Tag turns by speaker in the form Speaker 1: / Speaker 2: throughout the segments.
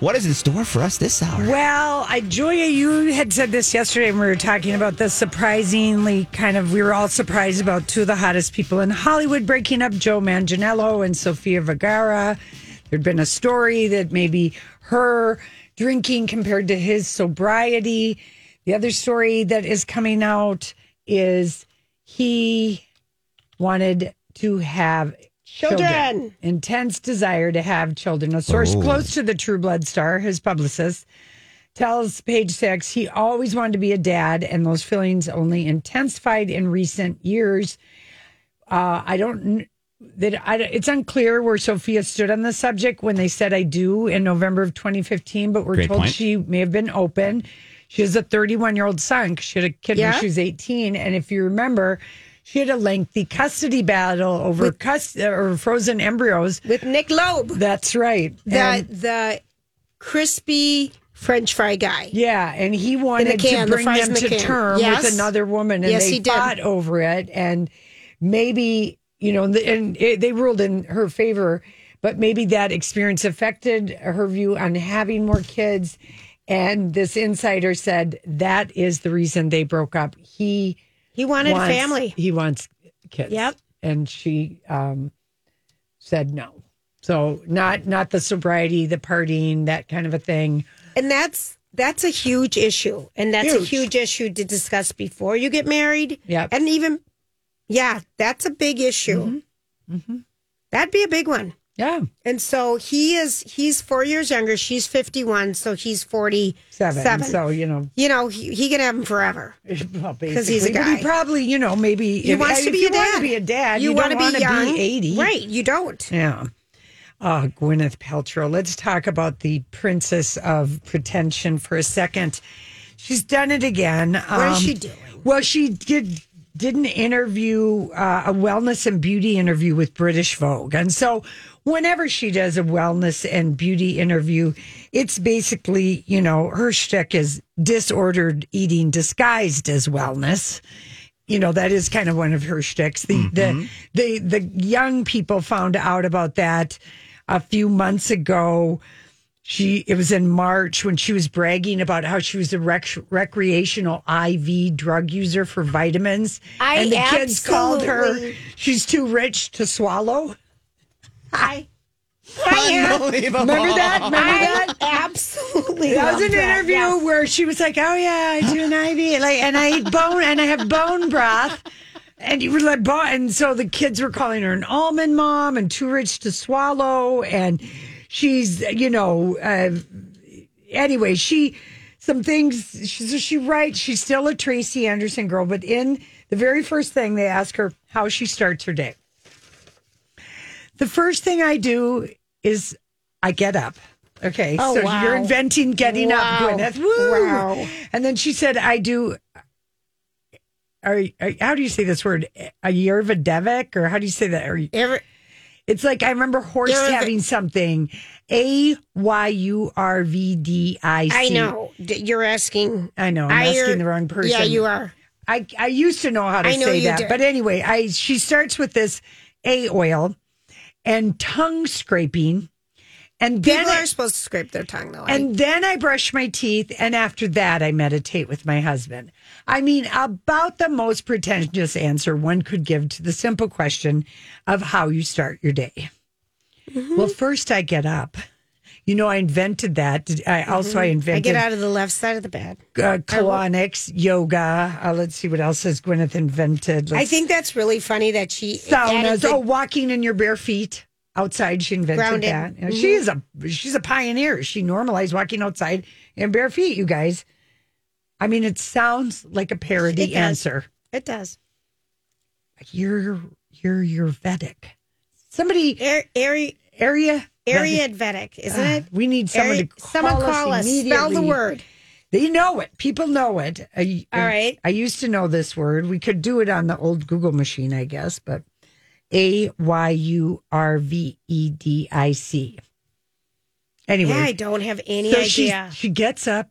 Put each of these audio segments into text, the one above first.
Speaker 1: What is in store for us this hour?
Speaker 2: Well, I, Julia, you had said this yesterday when we were talking about the surprisingly kind of, we were all surprised about two of the hottest people in Hollywood breaking up, Joe Manganiello and Sofia Vergara. There'd been a story that maybe her drinking compared to his sobriety. The other story that is coming out is he wanted to have
Speaker 3: Children.
Speaker 2: Intense desire to have children. A source
Speaker 1: Oh.
Speaker 2: close to the True Blood star, his publicist, tells Page Six he always wanted to be a dad, and those feelings only intensified in recent years. Uh, I don't. That I, it's unclear where Sofia stood on the subject when they said "I do" in November of 2015, but we're
Speaker 1: Great
Speaker 2: told
Speaker 1: point.
Speaker 2: she may have been open. She has a 31 year old son. 'cause She had a kid
Speaker 3: Yeah.
Speaker 2: when she was 18, and if you remember, she had a lengthy custody battle over cus- or frozen embryos.
Speaker 3: with Nick Loeb,
Speaker 2: That's right.
Speaker 3: the
Speaker 2: And-
Speaker 3: the crispy French fry guy.
Speaker 2: Yeah, and he wanted
Speaker 3: can,
Speaker 2: to
Speaker 3: the
Speaker 2: bring
Speaker 3: fries
Speaker 2: them
Speaker 3: the
Speaker 2: to
Speaker 3: can.
Speaker 2: term
Speaker 3: Yes.
Speaker 2: with another woman, and
Speaker 3: Yes,
Speaker 2: they
Speaker 3: he did.
Speaker 2: fought over it. And maybe you know, and it, they ruled in her favor, but maybe that experience affected her view on having more kids. And this insider said that is the reason they broke up. He
Speaker 3: He wanted
Speaker 2: wants,
Speaker 3: a family.
Speaker 2: He wants kids.
Speaker 3: Yep.
Speaker 2: And she um, said no. So not not the sobriety, the partying, that kind of a thing.
Speaker 3: And that's that's a huge issue. And that's a
Speaker 2: Huge.
Speaker 3: huge issue to discuss before you get married.
Speaker 2: Yep.
Speaker 3: And even yeah, that's a big issue.
Speaker 2: Mm-hmm.
Speaker 3: That'd be a big one.
Speaker 2: Yeah.
Speaker 3: And so he is he's four years younger. She's fifty one, so he's forty
Speaker 2: seven.
Speaker 3: seven.
Speaker 2: So you know,
Speaker 3: you know, he, he can have him forever.
Speaker 2: well,
Speaker 3: 'Cause he's a.
Speaker 2: But he
Speaker 3: guy.
Speaker 2: probably, you know, maybe
Speaker 3: He
Speaker 2: if,
Speaker 3: wants to be
Speaker 2: you
Speaker 3: a dad.
Speaker 2: want to be a dad. You, don't want to
Speaker 3: young.
Speaker 2: be eighty,
Speaker 3: Right. You don't.
Speaker 2: Yeah. Uh, Gwyneth Paltrow. Let's talk about the princess of pretension for a second. She's done it again.
Speaker 3: What is
Speaker 2: Um,
Speaker 3: she doing?
Speaker 2: Well, she did did an interview, uh, a wellness and beauty interview with British Vogue, and so whenever she does a wellness and beauty interview, it's basically you know her shtick is disordered eating disguised as wellness. You know that is kind of one of her shticks. The the mm-hmm. the the young people found out about that a few months ago she it was in March when she was bragging about how she was a rec- recreational IV drug user for vitamins,
Speaker 3: I
Speaker 2: and the kids called her she's too rich to swallow.
Speaker 3: I I am.
Speaker 2: Remember that? Remember that?
Speaker 3: Absolutely.
Speaker 2: That was
Speaker 3: love
Speaker 2: an interview
Speaker 3: yes.
Speaker 2: where she was like, "Oh yeah, I do an IV, like, and I eat bone, and I have bone broth." And you were like, bone, and so the kids were calling her an almond mom and too rich to swallow, and she's, you know, uh, anyway, she some things. She, so she writes. She's still a Tracy Anderson girl, but in the very first thing they ask her how she starts her day. The first thing I do is I get up. Okay,
Speaker 3: Oh,
Speaker 2: so
Speaker 3: wow.
Speaker 2: you're inventing getting up, Gwyneth. Woo!
Speaker 3: Wow.
Speaker 2: And then she said, "I do." Are, are- how do you say this word? A Yervadevic, or how do you say that? Or,
Speaker 3: Ever,
Speaker 2: it's like I remember horse
Speaker 3: Yerv-
Speaker 2: having something. A Y U R V D I C.
Speaker 3: I know you're asking.
Speaker 2: I know. I'm
Speaker 3: I-
Speaker 2: asking the wrong person.
Speaker 3: Yeah, you are.
Speaker 2: I, I used to know how to
Speaker 3: I
Speaker 2: say
Speaker 3: you
Speaker 2: that,
Speaker 3: did.
Speaker 2: but anyway, I she starts with this A oil and tongue scraping, and then
Speaker 3: People
Speaker 2: I-
Speaker 3: are supposed to scrape their tongue, though. I-
Speaker 2: and then I brush my teeth, and after that, I meditate with my husband. I mean, about the most pretentious answer one could give to the simple question of how you start your day.
Speaker 3: Mm-hmm.
Speaker 2: Well, first I get up. You know, I invented that. I also I
Speaker 3: I
Speaker 2: invented I
Speaker 3: get out of the left side of the bed.
Speaker 2: uh, colonics, yoga. Uh, let's see what else has Gwyneth invented.
Speaker 3: I
Speaker 2: Let's-
Speaker 3: think that's really funny that she
Speaker 2: saunas.
Speaker 3: added the-
Speaker 2: Oh, walking in your bare feet outside. She invented
Speaker 3: Grounded.
Speaker 2: that. Know, She is a she's a pioneer. She normalized walking outside in bare feet. You guys. I mean, it sounds like a parody
Speaker 3: It
Speaker 2: answer.
Speaker 3: it does.
Speaker 2: You're you're you're Vedic. Somebody
Speaker 3: Air, area
Speaker 2: area
Speaker 3: area Vedic, isn't
Speaker 2: Uh,
Speaker 3: it?
Speaker 2: we need someone
Speaker 3: Area-
Speaker 2: to call
Speaker 3: someone
Speaker 2: us
Speaker 3: call us. Spell the word.
Speaker 2: They know it. People know it. I,
Speaker 3: All right.
Speaker 2: I used to know this word. We could do it on the old Google machine, I guess, but A Y U R V E D I C. Anyway,
Speaker 3: Yeah, I don't have any
Speaker 2: so she
Speaker 3: idea.
Speaker 2: she gets up,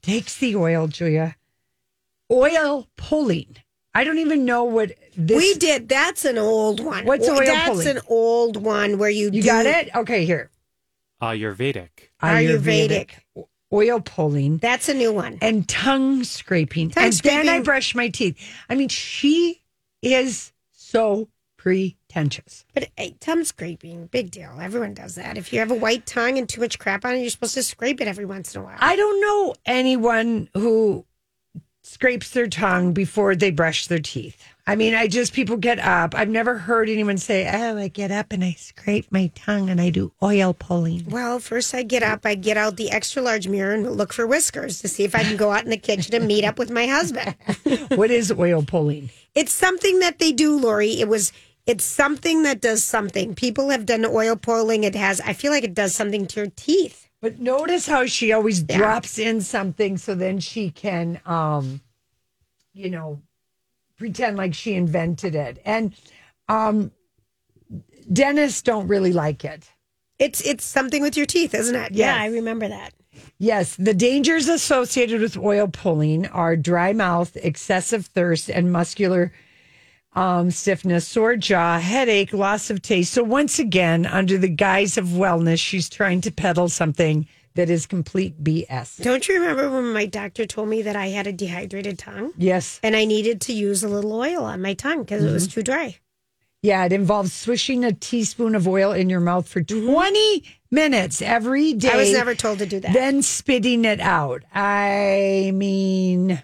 Speaker 2: takes the oil, Julia. Oil pulling. I don't even know what this.
Speaker 3: we did. That's an old one.
Speaker 2: What's
Speaker 3: Well,
Speaker 2: oil
Speaker 3: That's
Speaker 2: pulling?
Speaker 3: an old one where you
Speaker 2: You
Speaker 3: do
Speaker 2: got it? Okay, here.
Speaker 4: Ayurvedic.
Speaker 3: Ayurvedic.
Speaker 2: Oil pulling.
Speaker 3: That's a new one.
Speaker 2: and tongue scraping.
Speaker 3: Tongue
Speaker 2: and then I brush my teeth. I mean, she is so pretentious.
Speaker 3: But hey, tongue scraping, big deal. Everyone does that. If you have a white tongue and too much crap on it, you're supposed to scrape it every once in a while.
Speaker 2: I don't know anyone who scrapes their tongue before they brush their teeth. I mean, I just people get up. I've never heard anyone say, "Oh, I get up and I scrape my tongue and I do oil pulling."
Speaker 3: well, first I get up, I get out the extra large mirror and look for whiskers to see if I can go out in the kitchen and meet up with my husband.
Speaker 2: what is oil pulling?
Speaker 3: It's something that they do, Lori. It was. It's something that does something. People have done oil pulling. It has. I feel like it does something to your teeth.
Speaker 2: But notice how she always
Speaker 3: Yeah.
Speaker 2: drops in something so then she can, um, you know, pretend like she invented it. And um, dentists don't really like it.
Speaker 3: It's it's something with your teeth, isn't it? Yeah, I remember that.
Speaker 2: Yes, the dangers associated with oil pulling are dry mouth, excessive thirst, and muscular um, stiffness, sore jaw, headache, loss of taste. So, once again, under the guise of wellness, she's trying to peddle something that is complete BS.
Speaker 3: Don't you remember when my doctor told me that I had a dehydrated tongue
Speaker 2: Yes.
Speaker 3: and I needed to use a little oil on my tongue because it was too dry?
Speaker 2: Yeah, it involves swishing a teaspoon of oil in your mouth for 20 minutes every day.
Speaker 3: I was never told to do that.
Speaker 2: Then spitting it out. I mean,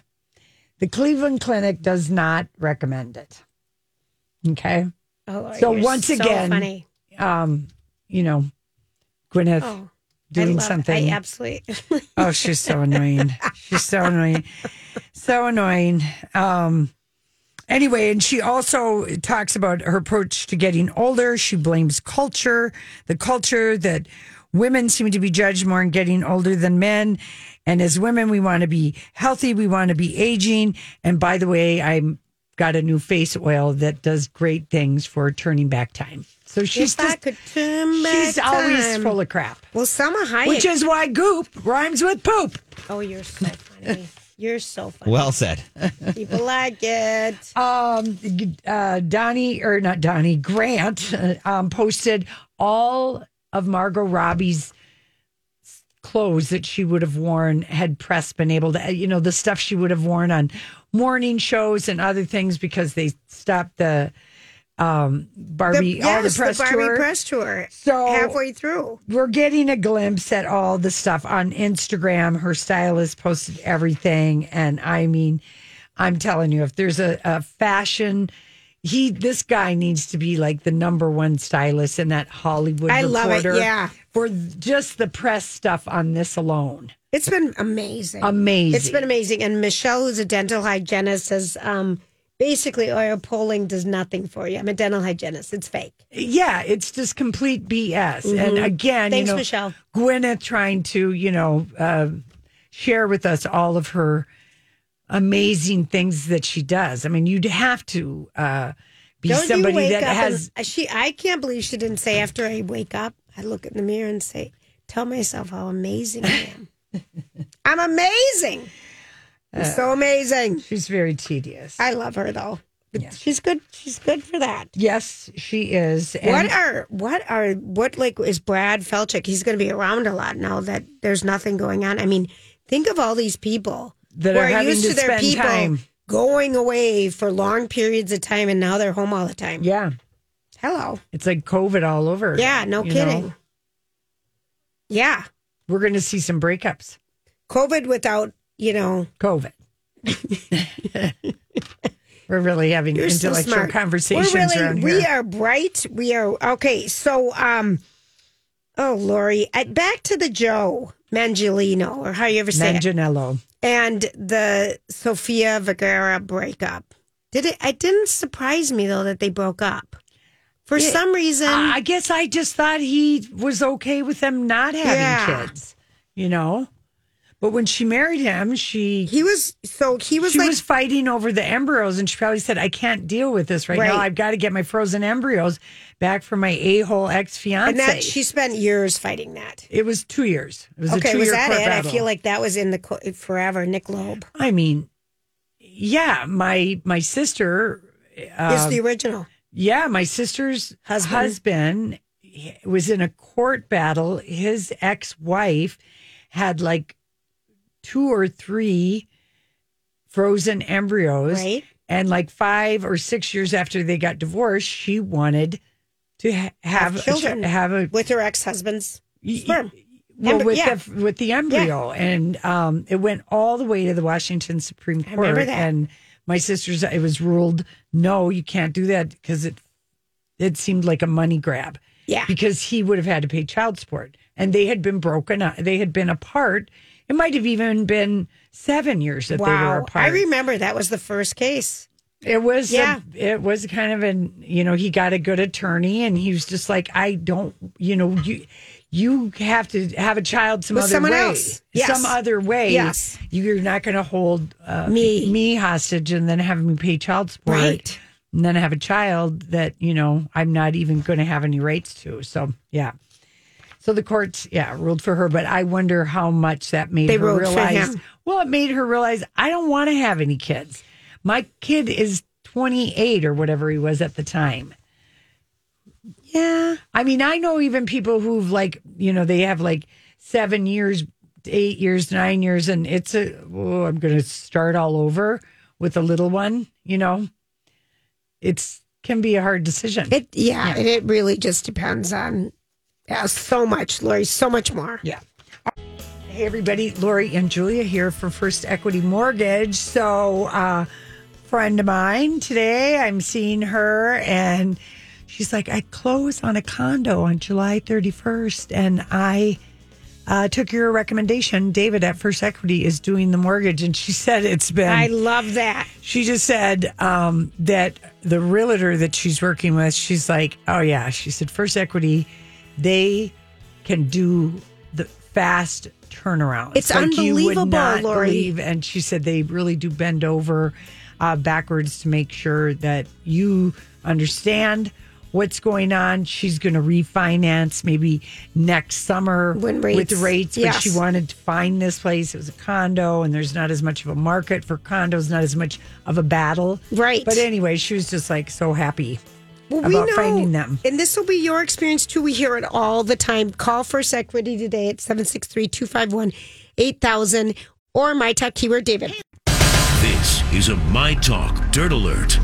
Speaker 2: the Cleveland Clinic does not recommend it. Okay.
Speaker 3: oh, Lord,
Speaker 2: so once
Speaker 3: so
Speaker 2: again,
Speaker 3: funny.
Speaker 2: Um, you know, Gwyneth
Speaker 3: Oh,
Speaker 2: doing
Speaker 3: I love,
Speaker 2: something.
Speaker 3: I absolutely.
Speaker 2: Oh, she's so annoying. She's so annoying. So annoying. Um anyway, and she also talks about her approach to getting older. She blames culture, the culture that women seem to be judged more in getting older than men. And as women, we want to be healthy, we want to be aging. And by the way, I'm got a new face oil that does great things for turning back time. So she's
Speaker 3: if I
Speaker 2: just
Speaker 3: could turn back
Speaker 2: she's always full of crap.
Speaker 3: Well, Salma Hayek.
Speaker 2: Which is why goop rhymes with poop.
Speaker 3: oh, you're so funny. You're so funny.
Speaker 1: Well said.
Speaker 3: People like it.
Speaker 2: um, uh, Donnie or not Donnie Grant uh, um, posted all of Margot Robbie's clothes that she would have worn had press been able to, you know, the stuff she would have worn on morning shows and other things because they stopped the um, Barbie, all the
Speaker 3: yes,
Speaker 2: press
Speaker 3: Barbie
Speaker 2: tour.
Speaker 3: press tour.
Speaker 2: So-
Speaker 3: halfway through.
Speaker 2: We're getting a glimpse at all the stuff on Instagram. Her stylist posted everything. And I mean, I'm telling you, if there's a, a fashion, he, this guy needs to be like the number one stylist in that Hollywood
Speaker 3: I love it, yeah.
Speaker 2: For just the press stuff on this alone.
Speaker 3: It's been amazing.
Speaker 2: Amazing.
Speaker 3: It's been amazing. And Michelle, who's a dental hygienist, says um, basically oil pulling does nothing for you. I'm a dental hygienist. It's fake.
Speaker 2: Yeah, it's just complete BS. And again,
Speaker 3: Mm-hmm. Thanks,
Speaker 2: you know,
Speaker 3: Michelle.
Speaker 2: Gwyneth trying to, you know, uh, share with us all of her amazing things that she does. I mean, you'd have to uh, be
Speaker 3: Don't
Speaker 2: somebody that has.
Speaker 3: and, she? I can't believe she didn't say after I wake up. I look in the mirror and say, "Tell myself how amazing I am. I'm amazing. I'm so amazing.
Speaker 2: she's very tedious.
Speaker 3: I love her though. But She's good. She's good for that.
Speaker 2: yes, she is. And
Speaker 3: what are what are what like is Brad Falchuk? He's going to be around a lot now that there's nothing going on. I mean, think of all these people
Speaker 2: That are having
Speaker 3: used
Speaker 2: to
Speaker 3: to their people
Speaker 2: time.
Speaker 3: going away for long periods of time, and now they're home all the time.
Speaker 2: yeah,
Speaker 3: Hello.
Speaker 2: it's like COVID all over.
Speaker 3: Yeah, no kidding.
Speaker 2: know?
Speaker 3: Yeah.
Speaker 2: We're going to see some breakups.
Speaker 3: COVID without, you know,
Speaker 2: COVID. We're really having
Speaker 3: you're
Speaker 2: intellectual
Speaker 3: smart.
Speaker 2: conversations
Speaker 3: We're really,
Speaker 2: around
Speaker 3: we are bright. We are okay. So, um, oh, Lori, back to the Joe Mangelino, or how you ever say it,
Speaker 2: Manganiello.
Speaker 3: And the Sofia Vergara breakup. Did it? It didn't surprise me though that they broke up. For some reason,
Speaker 2: I guess I just thought he was okay with them not having
Speaker 3: Yeah.
Speaker 2: kids, you know? But when she married him, she
Speaker 3: he was so he was
Speaker 2: she
Speaker 3: like
Speaker 2: was fighting over the embryos and she probably said, I can't deal with this right,
Speaker 3: Right.
Speaker 2: now. I've got to get my frozen embryos back from my a hole ex fiance.
Speaker 3: and that she spent years fighting that.
Speaker 2: it was two years. It was a
Speaker 3: Okay,
Speaker 2: two
Speaker 3: was that it?
Speaker 2: battle.
Speaker 3: I feel like that was in the co- forever. Nick Loeb
Speaker 2: I mean, yeah, my my sister
Speaker 3: is
Speaker 2: Um,
Speaker 3: the original.
Speaker 2: Yeah, my sister's
Speaker 3: Husband.
Speaker 2: husband, was in a court battle. His ex-wife had like two or three frozen embryos,
Speaker 3: Right.
Speaker 2: and like five or six years after they got divorced, she wanted to ha- have a ch-
Speaker 3: children.
Speaker 2: have a
Speaker 3: with her ex husband's sperm.
Speaker 2: well, with
Speaker 3: yeah.
Speaker 2: the with the embryo, and um, it went all the way to the Washington Supreme Court.
Speaker 3: remember that.
Speaker 2: And my sister's, it was ruled no, you can't do that because it it seemed like a money grab.
Speaker 3: Yeah.
Speaker 2: because he would have had to pay child support, and they had been broken. up. They had been apart. It might have even been seven years that they were apart.
Speaker 3: I remember that was the first case.
Speaker 2: It was
Speaker 3: Yeah.
Speaker 2: a, it was kind of an you know he got a good attorney and he was just like I don't you know you you have to have a child some
Speaker 3: With
Speaker 2: other
Speaker 3: someone
Speaker 2: way
Speaker 3: else. Yes.
Speaker 2: some other way
Speaker 3: Yes.
Speaker 2: you're not going to hold uh,
Speaker 3: Me.
Speaker 2: me hostage and then have me pay child support
Speaker 3: Right.
Speaker 2: and then have a child that you know I'm not even going to have any rights to so yeah so the courts yeah ruled for her but I wonder how much that made
Speaker 3: They
Speaker 2: her realize well, it made her realize I don't want to have any kids. My kid is 28 or whatever he was at the time.
Speaker 3: Yeah.
Speaker 2: I mean, I know even people who've like, you know, they have like seven years, eight years, nine years, and it's a, oh, I'm going to start all over with a little one, you know, it's can be a hard decision.
Speaker 3: It yeah, and it really just depends on yeah, so much, Lori, so much more.
Speaker 2: Yeah. Hey, everybody. Lori and Julia here for First Equity Mortgage. So, uh, friend of mine today, I'm seeing her and she's like, I close on a condo on July 31st and I uh, took your recommendation. David at First Equity is doing the mortgage. And she said it's been.
Speaker 3: I love that.
Speaker 2: She just said um, that the realtor that she's working with, she's like, oh yeah, she said First Equity, they can do the fast turnaround.
Speaker 3: It's unbelievable, Lori.
Speaker 2: And she said they really do bend over uh, backwards to make sure that you understand what's going on. She's going to refinance maybe next summer
Speaker 3: When
Speaker 2: with
Speaker 3: rates-
Speaker 2: rates, but she wanted to find this place. It was a condo, and there's not as much of a market for condos, not as much of a battle.
Speaker 3: Right.
Speaker 2: But anyway, she was just like so happy
Speaker 3: Well,
Speaker 2: about finding them.
Speaker 3: And this will be your experience too. We hear it all the time. Call First Equity today at 763 251 8000 or my talk keyword David.
Speaker 4: This is a My Talk Dirt Alert.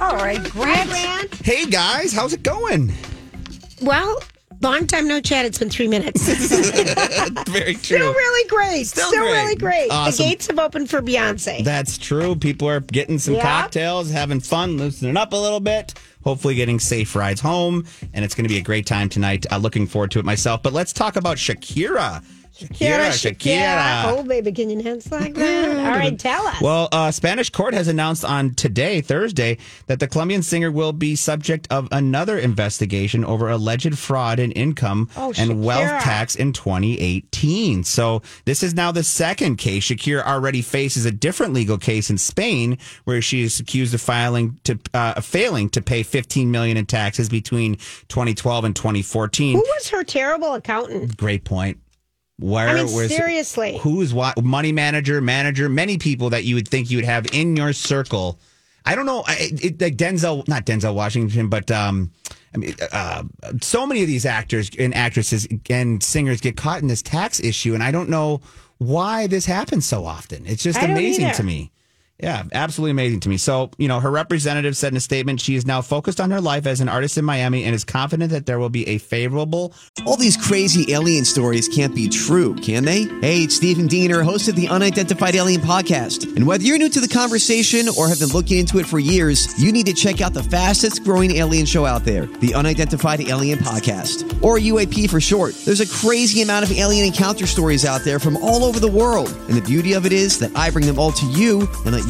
Speaker 2: All right, Grant.
Speaker 1: Hey guys, how's it going?
Speaker 3: Well, long time no chat. It's been three minutes.
Speaker 1: Very true.
Speaker 3: Still really great.
Speaker 1: Still
Speaker 3: Still,
Speaker 1: great.
Speaker 3: really great.
Speaker 1: Awesome.
Speaker 3: The gates have opened for Beyonce.
Speaker 1: That's true. People are getting some cocktails, having fun, loosening up a little bit. Hopefully, getting safe rides home, and it's going to be a great time tonight. Uh, looking forward to it myself. But let's talk about Shakira. Shakira, Shakira.
Speaker 3: Oh, baby, can you dance like that? All right, tell us.
Speaker 1: Well, uh, Spanish court has announced on today, Thursday, that the Colombian singer will be subject of another investigation over alleged fraud in income
Speaker 3: Oh,
Speaker 1: and wealth tax in 2018. So this is now the second case. Shakira already faces a different legal case in Spain, where she is accused of filing to uh, failing to pay 15 million in taxes between 2012 and 2014.
Speaker 3: Who was her terrible accountant?
Speaker 1: Great point. Where
Speaker 3: I mean,
Speaker 1: was
Speaker 3: seriously.
Speaker 1: who's what money manager, manager, many people that you would think you would have in your circle. I don't know, I- it, like Denzel, not Denzel Washington, but um, I mean, uh, so many of these actors and actresses and singers get caught in this tax issue, and I don't know why this happens so often. It's just amazing
Speaker 3: either.
Speaker 1: to me. Yeah, absolutely amazing to me. So, you know, her representative said in a statement she is now focused on her life as an artist in Miami and is confident that there will be a favorable.
Speaker 5: All these crazy alien stories can't be true, can they? Hey, it's Stephen Diener, host of the Unidentified Alien Podcast. And whether you're new to the conversation or have been looking into it for years, you need to check out the fastest growing alien show out there, the Unidentified Alien Podcast, or UAP for short. There's a crazy amount of alien encounter stories out there from all over the world. And the beauty of it is that I bring them all to you and let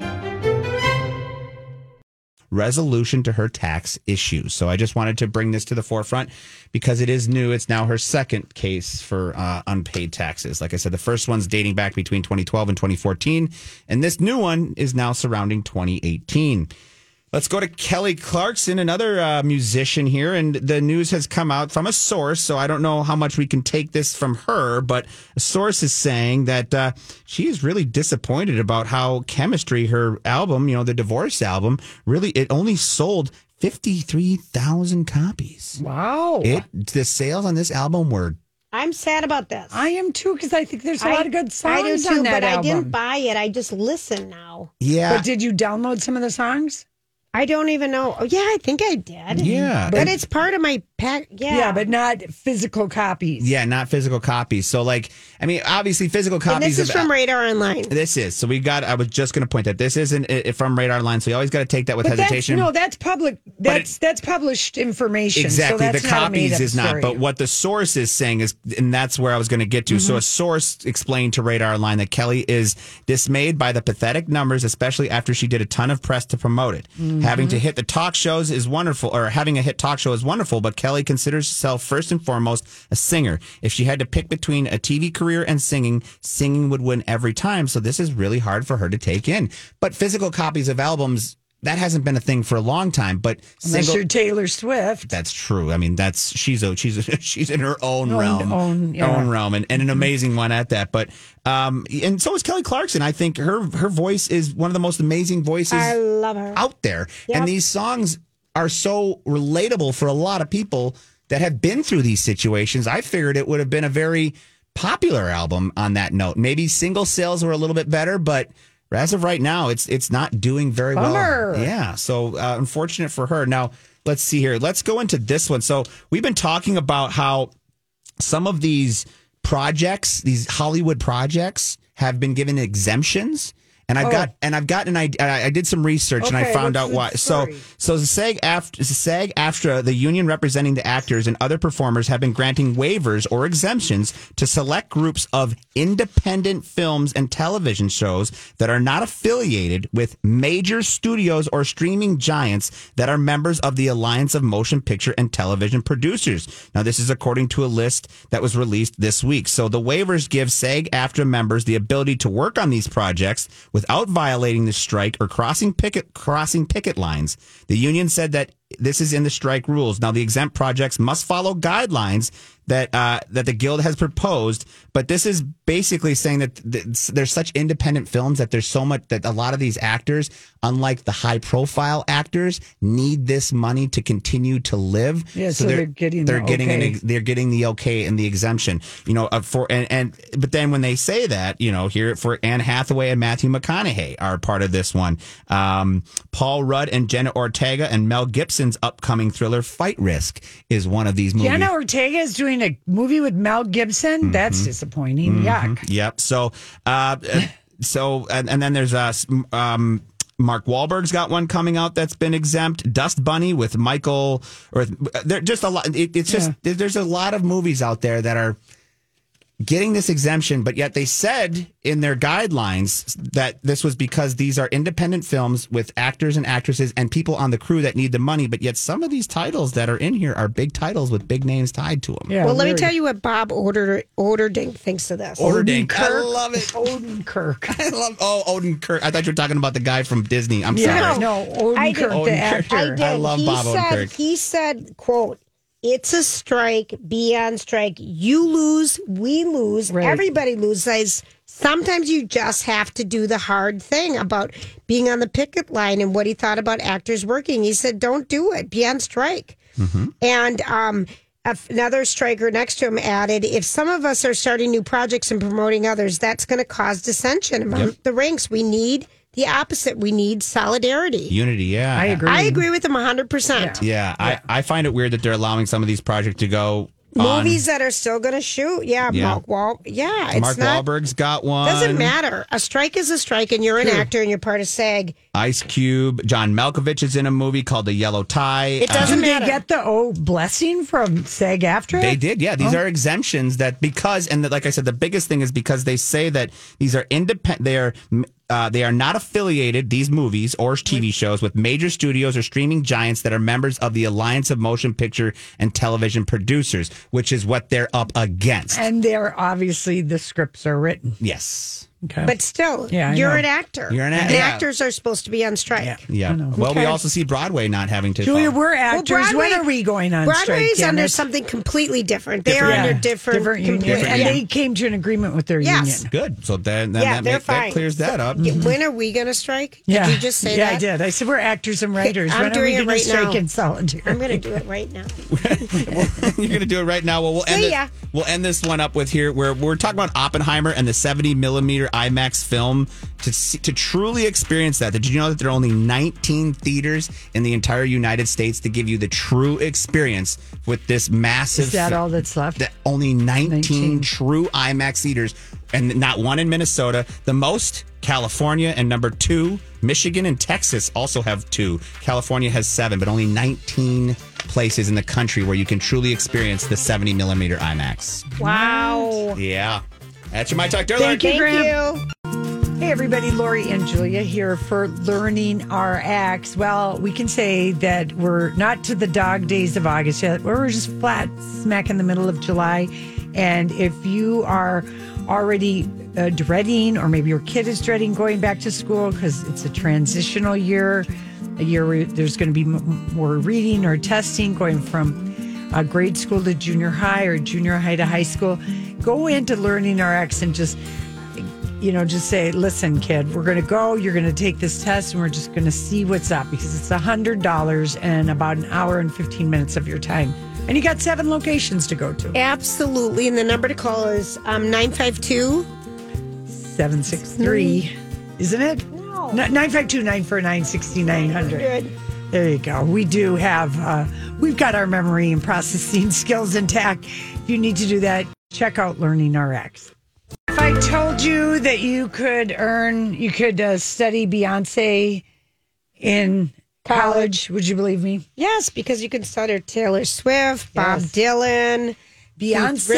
Speaker 1: Resolution to her tax issues. So I just wanted to bring this to the forefront because it is new. It's now her second case for uh, unpaid taxes. Like I said, the first one's dating back between 2012 and 2014, and this new one is now surrounding 2018. Let's go to Kelly Clarkson, another uh, musician here. And the news has come out from a source. So I don't know how much we can take this from her, but a source is saying that uh, she is really disappointed about how Chemistry, her album, you know, the divorce album, really, it only sold 53,000 copies.
Speaker 2: Wow.
Speaker 1: It The sales on this album were
Speaker 3: I'm sad about this.
Speaker 2: I am too because I think there's a
Speaker 3: I-
Speaker 2: lot of good songs
Speaker 3: I do too,
Speaker 2: on that
Speaker 3: but I didn't buy it. I just listen now.
Speaker 1: yeah.
Speaker 2: But did you download some of the songs?
Speaker 3: I don't even know. Oh, yeah, I think I did.
Speaker 1: Yeah.
Speaker 3: But it's part of my pack. Yeah.
Speaker 2: Yeah, but not physical copies.
Speaker 1: yeah, not physical copies. So, like, I mean, obviously, physical
Speaker 3: And
Speaker 1: copies
Speaker 3: this is
Speaker 1: of
Speaker 3: from Radar Online.
Speaker 1: This is so we got. I was just going to point that this isn't uh, from Radar Online. so you always got to take that with
Speaker 2: But that's,
Speaker 1: hesitation.
Speaker 2: no, that's public. That's that's published information.
Speaker 1: exactly,
Speaker 2: so that's
Speaker 1: the
Speaker 2: not a
Speaker 1: copies is not.
Speaker 2: story.
Speaker 1: But what the source is saying is, and that's where I was going to get to.
Speaker 2: Mm-hmm.
Speaker 1: So a source explained to Radar Online that Kelly is dismayed by the pathetic numbers, especially after she did a ton of press to promote it.
Speaker 2: Mm-hmm.
Speaker 1: Having to hit the talk shows is wonderful, or having a hit talk show is wonderful. But Kelly considers herself first and foremost a singer. If she had to pick between a TV career and singing, singing would win every time. So this is really hard for her to take in. But physical copies of albums. That hasn't been a thing for a long time, but
Speaker 2: Unless
Speaker 1: single,
Speaker 2: you're Taylor Swift.
Speaker 1: that's true. I mean, that's she's a she's a, she's in her own
Speaker 2: Own-
Speaker 1: realm,
Speaker 2: own, yeah.
Speaker 1: own realm, and, and an amazing one at that. But um, and so is Kelly Clarkson. I think her her voice is one of the most amazing voices
Speaker 3: I love her.
Speaker 1: out there,
Speaker 3: Yep.
Speaker 1: and these songs are so relatable for a lot of people that have been through these situations. I figured it would have been a very popular album on that note. Maybe single sales were a little bit better, but as of right now, it's it's not doing very
Speaker 2: Bummer.
Speaker 1: well. Yeah, so uh, unfortunate for her. Now let's see here. Let's go into this one. So we've been talking about how some of these projects, these Hollywood projects, have been given exemptions. And I've got oh. and I've gotten an idea. I I did some research and I
Speaker 2: Oh.
Speaker 1: Found out why. So
Speaker 2: story?
Speaker 1: so the SAG after SAG AFTRA, the union representing the actors and other performers, have been granting waivers or exemptions to select groups of independent films and television shows that are not affiliated with major studios or streaming giants that are members of the Alliance of Motion Picture and Television Producers. Now, this is according to a list that was released this week. So the waivers give SAG AFTRA members the ability to work on these projects without violating the strike or crossing picket crossing picket lines. The union said that this is in the strike rules. Now, the exempt projects must follow guidelines that uh, that the guild has proposed, but this is basically saying that th- there's such independent films that there's so much that a lot of these actors, unlike the high profile actors, need this money to continue to live.
Speaker 2: Yeah, so they're getting
Speaker 1: they're
Speaker 2: the
Speaker 1: getting
Speaker 2: okay.
Speaker 1: ex- they're getting the okay and the exemption. You know, uh, for and, and but then when they say that, you know, here for Anne Hathaway and Matthew McConaughey are part of this one. Um, Paul Rudd and Jenna Ortega and Mel Gibson's upcoming thriller Flight Risk is one of these movies.
Speaker 2: Jenna Ortega is doing a movie with Mel Gibson.
Speaker 1: Mm-hmm.
Speaker 2: That's disappointing. Yuck.
Speaker 1: Yep. So, uh, uh, so, and, and then there's uh, um, Mark Wahlberg's got one coming out that's been exempt. Dust Bunny with Michael, or there just a lot. It, it's just there's a lot of movies out there that are getting this exemption, but yet they said in their guidelines that this was because these are independent films with actors and actresses and people on the crew that need the money. But yet some of these titles that are in here are big titles with big names tied to them.
Speaker 2: Yeah,
Speaker 3: well, let me tell you what Bob Order Orderdink thinks of this.
Speaker 1: Orderdink. I love it.
Speaker 2: Odin Kirk.
Speaker 1: I love. Oh, Odin Kirk. I thought you were talking about the guy from Disney. I'm
Speaker 2: Yeah,
Speaker 1: sorry.
Speaker 2: no, Odin
Speaker 3: I
Speaker 2: Kirk,
Speaker 3: did.
Speaker 2: the
Speaker 1: Odin Kirk.
Speaker 2: actor.
Speaker 3: I did.
Speaker 1: I love
Speaker 3: he
Speaker 1: Bob
Speaker 3: said,
Speaker 1: Odenkirk.
Speaker 3: He said, "quote It's a strike. Be on strike. You lose. We lose.
Speaker 2: Right.
Speaker 3: Everybody loses. Sometimes you just have to do the hard thing about being on the picket line and what he thought about actors working. He said, "Don't do it. Be on strike."
Speaker 1: Mm-hmm.
Speaker 3: And um, another striker next to him added, "If some of us are starting new projects and promoting others, that's going to cause dissension among the ranks. We need." The opposite. We need solidarity.
Speaker 1: Unity. Yeah,
Speaker 2: I agree.
Speaker 3: I agree with him 100%.
Speaker 1: Yeah, I, I find it weird that they're allowing some of these projects to go. on.
Speaker 3: Movies that are still going to shoot. Yeah,
Speaker 1: Yeah.
Speaker 3: Mark Wal- Yeah, it's
Speaker 1: Mark
Speaker 3: not.
Speaker 1: Wahlberg's got one.
Speaker 3: Doesn't matter. A strike is a strike, and you're an actor and you're part of SAG.
Speaker 1: Ice Cube. John Malkovich is in a movie called The Yellow Tie.
Speaker 3: It uh, doesn't
Speaker 2: Do they
Speaker 3: matter.
Speaker 2: get the oh blessing from SAG AFTRA?
Speaker 1: They did, yeah. These oh. are exemptions that because, and like I said, the biggest thing is because they say that these are independent. They are uh, they are not affiliated these movies or TV shows with major studios or streaming giants that are members of the Alliance of Motion Picture and Television Producers, which is what they're up against.
Speaker 2: And they're obviously the scripts are written.
Speaker 1: yes.
Speaker 2: Okay.
Speaker 3: But still,
Speaker 2: Yeah,
Speaker 3: you're
Speaker 2: know.
Speaker 3: an actor.
Speaker 1: You're an
Speaker 3: And
Speaker 1: actor. Yeah.
Speaker 3: actors are supposed to be on strike.
Speaker 1: Yeah. Well, we also see Broadway not having to.
Speaker 2: Julia,
Speaker 1: follow.
Speaker 2: we're actors. Well, when are we going on strike?
Speaker 3: Broadway's under something completely different. They
Speaker 1: Different.
Speaker 3: are under different,
Speaker 2: different union,
Speaker 3: complete-
Speaker 2: and
Speaker 3: yeah.
Speaker 2: they came to an agreement with their
Speaker 3: Yes.
Speaker 2: union.
Speaker 1: Good. So then, then
Speaker 3: Yeah,
Speaker 1: that,
Speaker 3: they're
Speaker 1: make- that clears that up.
Speaker 3: Yeah, mm-hmm. When are we going to strike?
Speaker 2: Yeah.
Speaker 3: Did you just say
Speaker 2: yeah,
Speaker 3: that?
Speaker 2: I did. I said we're actors and writers.
Speaker 3: I'm
Speaker 2: when
Speaker 3: doing
Speaker 2: are
Speaker 3: it
Speaker 2: we gonna
Speaker 3: right
Speaker 2: strike
Speaker 3: now.
Speaker 2: in solidarity?
Speaker 3: I'm going to do it right now.
Speaker 1: You're going to do it right now. Well, we'll end
Speaker 3: See
Speaker 1: it, we'll end this one up with here where we're talking about Oppenheimer and the 70 millimeter IMAX film to see, to truly experience that. Did you know that there are only 19 theaters in the entire United States to give you the true experience with this massive?
Speaker 2: Is that
Speaker 1: fi-
Speaker 2: all that's left?
Speaker 1: that only 19,
Speaker 2: 19.
Speaker 1: true IMAX theaters, and not one in Minnesota. The most, California, and number two, Michigan and Texas also have two. California has seven, but only 19 places in the country where you can truly experience the 70 millimeter IMAX.
Speaker 3: Wow.
Speaker 1: Yeah. That's your My Talk Dirt
Speaker 2: Thank you,
Speaker 3: Thank
Speaker 2: Graham.
Speaker 3: you.
Speaker 2: Hey, everybody, Lori and Julia here for Learning RX. Well, we can say that we're not to the dog days of August yet. We're just flat smack in the middle of July. And if you are already uh, dreading, or maybe your kid is dreading going back to school because it's a transitional year, a year where there's going to be m- more reading or testing going from uh, grade school to junior high or junior high to high school, go into Learning RX and just you know, just say, listen, kid, we're going to go. You're going to take this test, and we're just going to see what's up because it's a hundred dollars and about an hour and fifteen minutes of your time, and you got seven locations to go to.
Speaker 3: Absolutely. And the number to call is um, 952.
Speaker 2: Seven six three, isn't it? No, nine five two nine four nine sixty nine hundred. There you go. We do have, uh, we've got our memory and processing skills intact. If you need to do that, check out Learning RX. If I told you that you could earn, you could uh, study Beyonce in college, would you believe me?
Speaker 3: Yes, because you can study Taylor Swift, Bob
Speaker 2: Yes.
Speaker 3: Dylan, Keith
Speaker 2: Beyonce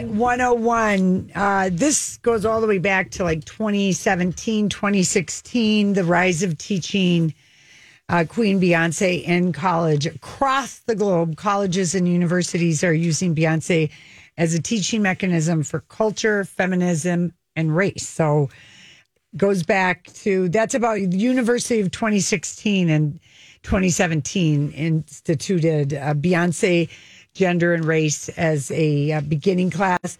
Speaker 3: Richard.
Speaker 2: 101. Uh, this goes all the way back to like 2017, 2016, the rise of teaching uh, Queen Beyonce in college across the globe. Colleges and universities are using Beyonce as a teaching mechanism for culture, feminism, and race. So goes back to that's about the University of 2016 and 2017 instituted uh, Beyonce gender and race as a uh, beginning class.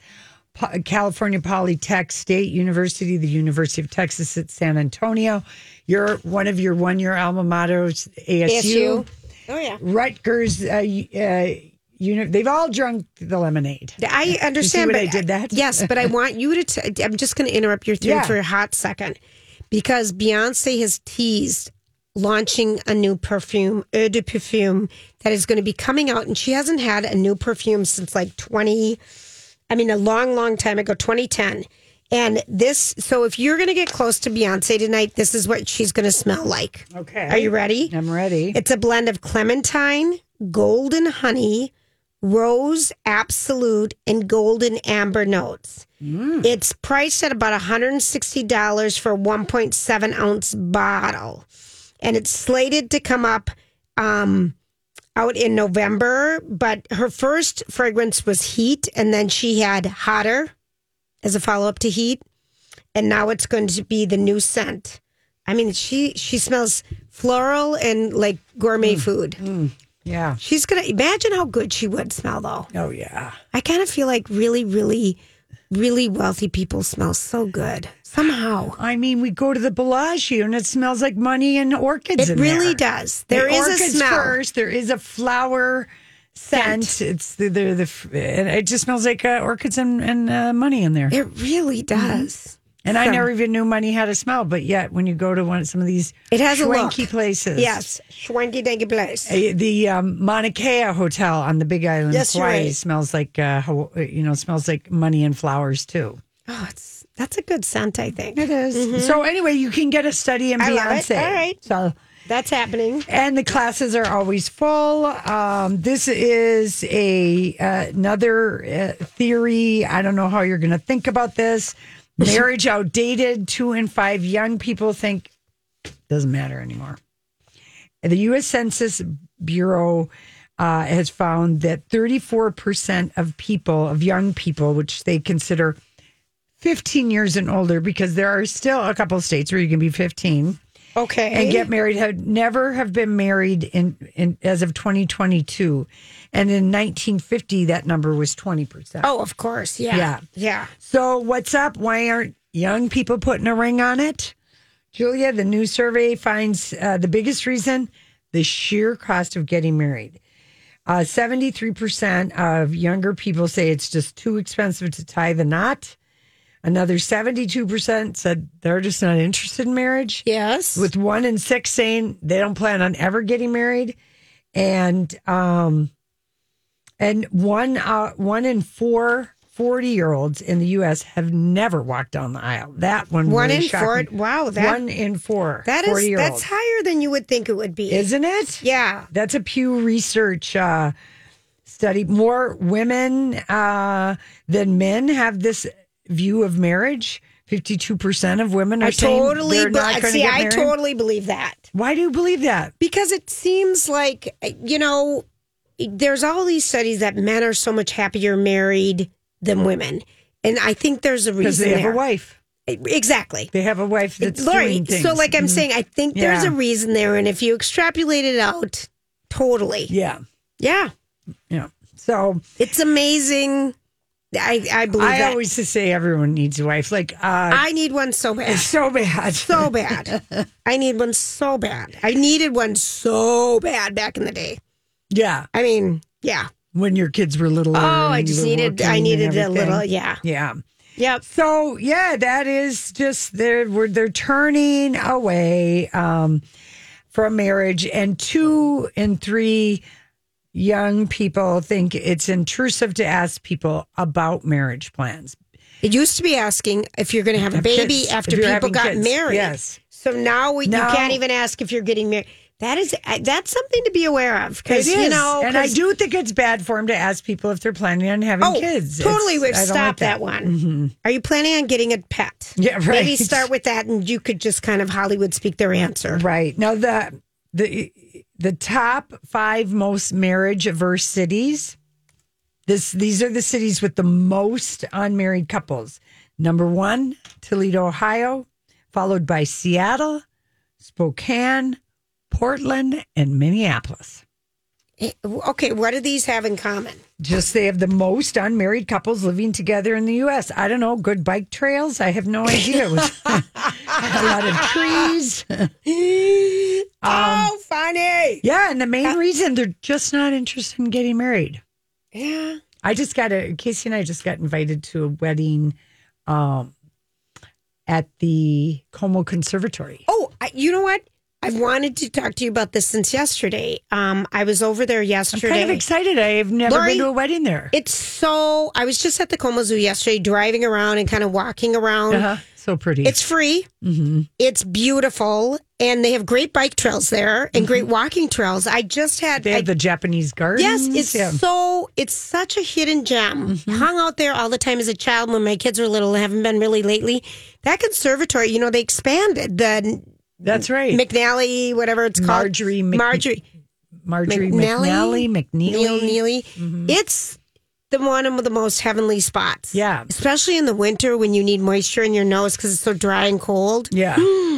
Speaker 2: Po- California Polytech State University, the University of Texas at San Antonio. Your one of your one year alma maters, ASU.
Speaker 3: ASU. Oh, yeah.
Speaker 2: Rutgers. Uh, uh, uni- they've all drunk the lemonade.
Speaker 3: I understand. but
Speaker 2: I did that?
Speaker 3: Yes, but I want you to. T- I'm just going to interrupt your theory
Speaker 2: Yeah.
Speaker 3: for a hot second because Beyonce has teased launching a new perfume, Eau de Perfume, that is going to be coming out, and she hasn't had a new perfume since like 20. I mean, a long, long time ago, 2010. And this, so if you're going to get close to Beyonce tonight, this is what she's going to smell like.
Speaker 2: Okay.
Speaker 3: Are you ready?
Speaker 2: I'm ready.
Speaker 3: It's a blend of clementine, golden honey, rose absolute and golden amber notes. Mm. It's priced at about $160 for a 1.7 ounce bottle. And it's slated to come up um, out in November. But her first fragrance was Heat, and then she had Hotter as a follow up to Heat. And now it's going to be the new scent. I mean, she she smells floral and like gourmet mm. food. Mm.
Speaker 2: Yeah.
Speaker 3: She's gonna imagine how good she would smell though.
Speaker 2: Oh yeah.
Speaker 3: I kind of feel like really, really, really wealthy people smell so good somehow.
Speaker 2: I mean, we go to the Bellagio and it smells like money and orchids.
Speaker 3: It really
Speaker 2: there.
Speaker 3: does. There
Speaker 2: The
Speaker 3: is a smell.
Speaker 2: first. There is a flower scent. It's the the, the it just smells like uh, orchids and, and uh, money in there.
Speaker 3: It really does.
Speaker 2: And I never even knew money had a smell, but yet when you go to one of some of these
Speaker 3: It has
Speaker 2: swanky places,
Speaker 3: Yes, schwanky danky place.
Speaker 2: Uh, The um, Mauna Kea Hotel on the Big Island,
Speaker 3: Yes,
Speaker 2: Hawaii,
Speaker 3: right.
Speaker 2: smells like uh, you know smells like money and flowers too.
Speaker 3: Oh, it's that's a good scent. I think
Speaker 2: It is. So anyway, you can get a study in
Speaker 3: I.
Speaker 2: Beyonce.
Speaker 3: All right.
Speaker 2: So
Speaker 3: that's happening.
Speaker 2: and the classes are always full. Um, this is a uh, another uh, theory. I don't know how you're going to think about this. Marriage outdated. Two in five young people think doesn't matter anymore. The U.S. Census Bureau uh, has found that 34% of people, of young people, which they consider 15 years and older, because there are still a couple of states where you can be 15
Speaker 3: Okay.
Speaker 2: and get married had never have been married in, in as of 2022 and in 1950 that number was 20%
Speaker 3: Oh, of course. Yeah.
Speaker 2: Yeah.
Speaker 3: Yeah.
Speaker 2: so what's up why aren't young people putting a ring on it julia the new survey finds uh, the biggest reason the sheer cost of getting married uh, 73% of younger people say it's just too expensive to tie the knot another 72% said they're just not interested in marriage
Speaker 3: Yes.
Speaker 2: with one in six saying they don't plan on ever getting married, and um, and one uh, one in four 40 year olds in the U.S. have never walked down the aisle. That one,
Speaker 3: One
Speaker 2: really
Speaker 3: in four.
Speaker 2: me.
Speaker 3: Wow. That
Speaker 2: one in four.
Speaker 3: that is that's higher than you would think it would be,
Speaker 2: isn't it?
Speaker 3: Yeah.
Speaker 2: That's a Pew Research uh, study. More women uh, than men have this view of marriage. Fifty-two percent of women are
Speaker 3: I
Speaker 2: saying
Speaker 3: totally
Speaker 2: they're not to
Speaker 3: see. I totally believe that.
Speaker 2: Why do you believe that?
Speaker 3: because it seems like you know there's all these studies that men are so much happier married than women and i think there's a reason.
Speaker 2: Because they have
Speaker 3: there.
Speaker 2: a wife.
Speaker 3: exactly
Speaker 2: They have a wife that's
Speaker 3: Lori, so like i'm
Speaker 2: Mhm.
Speaker 3: saying i think there's
Speaker 2: Yeah.
Speaker 3: a reason there and if you extrapolate it out totally
Speaker 2: yeah,
Speaker 3: yeah
Speaker 2: yeah. So
Speaker 3: it's amazing i i believe
Speaker 2: I
Speaker 3: that
Speaker 2: always just say everyone needs a wife. Like, uh,
Speaker 3: i need one so bad
Speaker 2: so bad,
Speaker 3: so bad i need one so bad i needed one so bad back in the day
Speaker 2: yeah.
Speaker 3: i mean yeah
Speaker 2: When your kids were little.
Speaker 3: oh i just needed i needed a little yeah
Speaker 2: Yeah.
Speaker 3: Yep.
Speaker 2: So yeah, that is just they're we're, they're turning away um, from marriage, and two and three young people think it's intrusive to ask people about marriage plans.
Speaker 3: It used to be asking if you're going to have a baby
Speaker 2: kids,
Speaker 3: after people got
Speaker 2: kids.
Speaker 3: married.
Speaker 2: Yes.
Speaker 3: So now we,
Speaker 2: Now-
Speaker 3: you can't even ask if you're getting married. That is uh, that's something to be aware of because you know.
Speaker 2: and I do think it's bad for him to ask people if they're planning on having
Speaker 3: Oh,
Speaker 2: kids.
Speaker 3: totally.
Speaker 2: It's-
Speaker 3: We've stopped
Speaker 2: like
Speaker 3: that, one. Are you planning on getting a pet?
Speaker 2: Yeah, right.
Speaker 3: Maybe start with that, and you could just kind of Hollywood speak their answer.
Speaker 2: Right. Now the the the top five most marriage averse cities. This these are the cities with the most unmarried couples. Number one, Toledo, Ohio, followed by Seattle, Spokane, Portland, and Minneapolis.
Speaker 3: Eh, Okay, what do these have in common?
Speaker 2: Just they have the most unmarried couples living together in the U.S. I don't know, good bike trails. I have no idea. A lot of trees.
Speaker 3: oh, funny.
Speaker 2: Yeah, and the main reason they're just not interested in getting married.
Speaker 3: Yeah.
Speaker 2: I just got a Casey and I just got invited to a wedding um at the Como Conservatory.
Speaker 3: Oh, I, you know what? I've wanted to talk to you about this since yesterday. Um, I was over there yesterday.
Speaker 2: I'm kind of excited. I've never
Speaker 3: Lori,
Speaker 2: been to a wedding there.
Speaker 3: It's so. I was just at the Como Zoo yesterday, driving around and kind of walking around.
Speaker 2: Uh-huh. So pretty.
Speaker 3: It's free.
Speaker 2: mm-hmm.
Speaker 3: It's beautiful, and they have great bike trails there and great walking trails. I just had
Speaker 2: Mm-hmm. They
Speaker 3: I-
Speaker 2: have the Japanese gardens.
Speaker 3: Yes, it's
Speaker 2: Yeah.
Speaker 3: so it's such a hidden gem. Hung out there all the time as a child when my kids were little. Haven't been really lately. That conservatory, you know, they expanded the
Speaker 2: That's right.
Speaker 3: McNally, whatever it's called,
Speaker 2: Marjorie Mc-
Speaker 3: Marjorie
Speaker 2: Marjorie
Speaker 3: McNally?
Speaker 2: McNally, McNeely.
Speaker 3: Neely.
Speaker 2: Mm-hmm.
Speaker 3: It's the one of the most heavenly spots.
Speaker 2: Yeah.
Speaker 3: especially in the winter when you need moisture in your nose because it's so dry and cold.
Speaker 2: Yeah.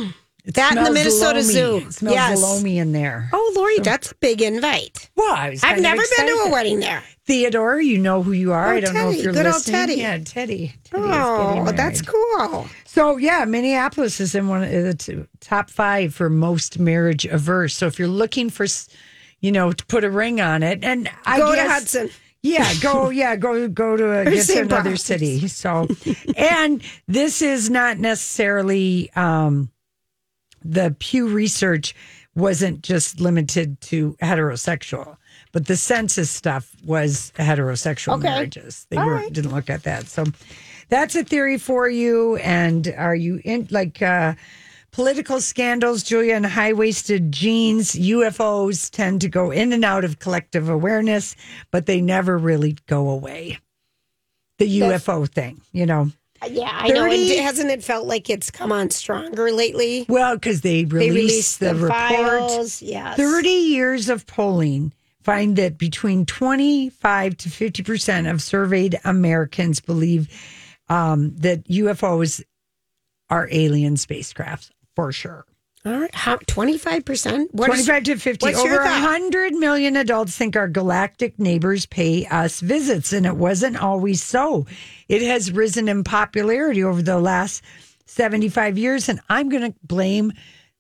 Speaker 2: It
Speaker 3: That in the Minnesota. Zoo.
Speaker 2: It smells
Speaker 3: Yes.
Speaker 2: in there.
Speaker 3: Oh, Lori, that's a big invite.
Speaker 2: Well, I was
Speaker 3: I've never been to a wedding there.
Speaker 2: Theodore, you know who you are.
Speaker 3: Oh,
Speaker 2: I don't know
Speaker 3: Teddy.
Speaker 2: if you're
Speaker 3: Good old
Speaker 2: listening.
Speaker 3: Teddy.
Speaker 2: Yeah, Teddy. Teddy
Speaker 3: Oh, that's cool.
Speaker 2: So yeah, Minneapolis is in one of the top five for most marriage averse. So if you're looking for, you know, to put a ring on it, and I
Speaker 3: Go to Hudson.
Speaker 2: Yeah, go. Yeah, go. Go to a, get to another city. So, and this is not necessarily um, the Pew Research wasn't just limited to heterosexual, but the census stuff was heterosexual
Speaker 3: Okay.
Speaker 2: marriages. They were
Speaker 3: right.
Speaker 2: didn't look at that. So, that's a theory for you. And are you in like? uh Political scandals, Julia, and high waisted jeans, UFOs tend to go in and out of collective awareness, but they never really go away. The UFO thing, you know.
Speaker 3: Yeah, I know. And
Speaker 2: 30
Speaker 3: hasn't it felt like it's come on stronger lately?
Speaker 2: Well, because they
Speaker 3: They
Speaker 2: released, the,
Speaker 3: the,
Speaker 2: report.
Speaker 3: Yes.
Speaker 2: 30 years of polling find that between 25 to 50% of surveyed Americans believe um, that UFOs are alien spacecrafts for sure.
Speaker 3: All right. How, 25%?
Speaker 2: 25 to 50.
Speaker 3: what's
Speaker 2: Over 100 million adults think our galactic neighbors pay us visits, and it wasn't always so. It has risen in popularity over the last 75 years, and I'm going to blame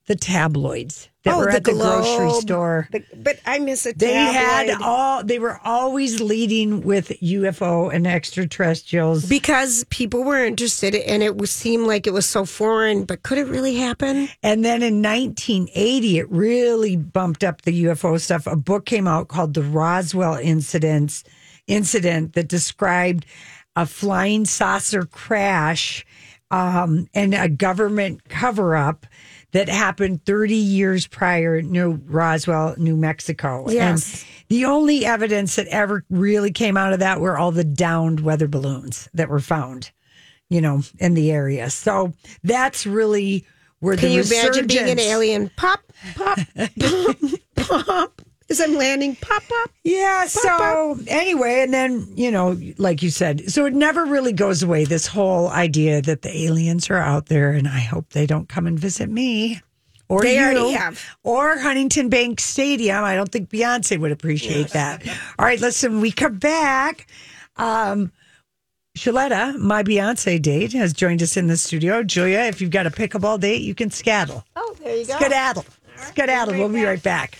Speaker 2: the tabloids that
Speaker 3: Oh,
Speaker 2: were
Speaker 3: the
Speaker 2: at the grocery store.
Speaker 3: The- but I miss a
Speaker 2: They had all, they were always leading with UFO and extraterrestrials.
Speaker 3: because people were interested and it was, seemed like it was so foreign, but could it really happen?
Speaker 2: And then in 1980, it really bumped up the UFO stuff. A book came out called The Roswell Incidents incident that described a flying saucer crash um, and a government cover up that happened 30 years prior near Roswell, New Mexico.
Speaker 3: Yes.
Speaker 2: And the only evidence that ever really came out of that were all the downed weather balloons that were found, you know, in the area. So that's really where the
Speaker 3: Can
Speaker 2: the
Speaker 3: you imagine being an alien? Pop, pop, pop, pop. As I'm landing, pop, pop.
Speaker 2: Yeah. So anyway, and then you know, like you said, so it never really goes away. This whole idea that the aliens are out there, and I hope they don't come and visit me. Or
Speaker 3: They
Speaker 2: you,
Speaker 3: already have.
Speaker 2: or Huntington Bank Stadium. I don't think Beyonce would appreciate that. All right, listen, we come back. Um, Shaletta, my Beyonce date, has joined us in the studio. Julia, if you've got a pickleball date, you can scaddle.
Speaker 3: Oh, there you go.
Speaker 2: Skedaddle. Skedaddle. We'll be right back.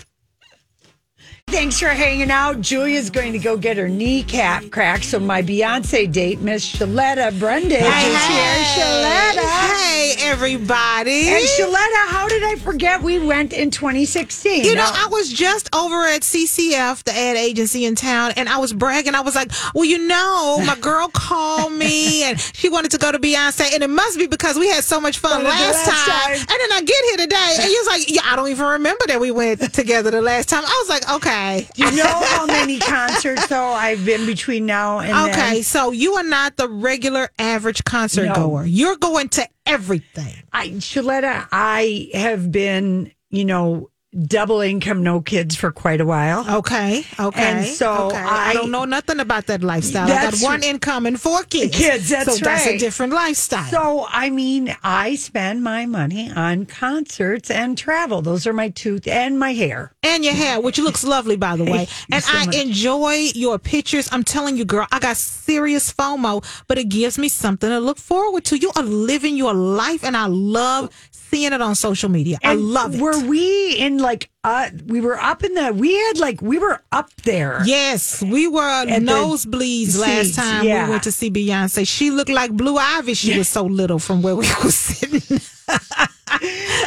Speaker 2: Thanks for hanging out. Julia's going to go get her kneecap cracked. So my Beyonce date, Miss Shaletta Brundage, is here. Shaletta.
Speaker 6: Hey, everybody.
Speaker 2: And Shaletta, how did I forget we went in 2016?
Speaker 6: You know,
Speaker 2: Now-
Speaker 6: I was just over at CCF, the ad agency in town, and I was bragging. I was like, well, you know, my girl called me and she wanted to go to Beyonce, and it must be because we had so much fun last,
Speaker 2: last
Speaker 6: time.
Speaker 2: time.
Speaker 6: And then I get here today, and he was like, yeah, I don't even remember that we went together the last time. I was like, okay.
Speaker 2: Do you know how many concerts, though, I've been between now and
Speaker 6: Okay,
Speaker 2: then?
Speaker 6: so you are not the regular average concert
Speaker 2: No.
Speaker 6: goer. You're going to everything.
Speaker 2: I, Shaletta, I have been, you know, double income, no kids for quite a while.
Speaker 6: Okay, okay.
Speaker 2: And so
Speaker 6: okay. I,
Speaker 2: I-
Speaker 6: don't know nothing about that lifestyle. I got one income and four kids.
Speaker 2: Kids, that's
Speaker 6: so that's a different lifestyle.
Speaker 2: So, I mean, I spend my money on concerts and travel. Those are my two, and my hair.
Speaker 6: and your hair, which looks lovely, by the way. And
Speaker 2: so
Speaker 6: I
Speaker 2: much.
Speaker 6: enjoy your pictures. I'm telling you, girl, I got serious FOMO, but it gives me something to look forward to. You are living your life, and I love seeing it on social media. I love it.
Speaker 2: Were we in like, uh, we were up in the, we had like, we were up there.
Speaker 6: Yes, we were
Speaker 2: And
Speaker 6: nosebleeds last time
Speaker 2: yeah.
Speaker 6: we went to see Beyonce. She looked like Blue Ivy. She was so little from where we were sitting.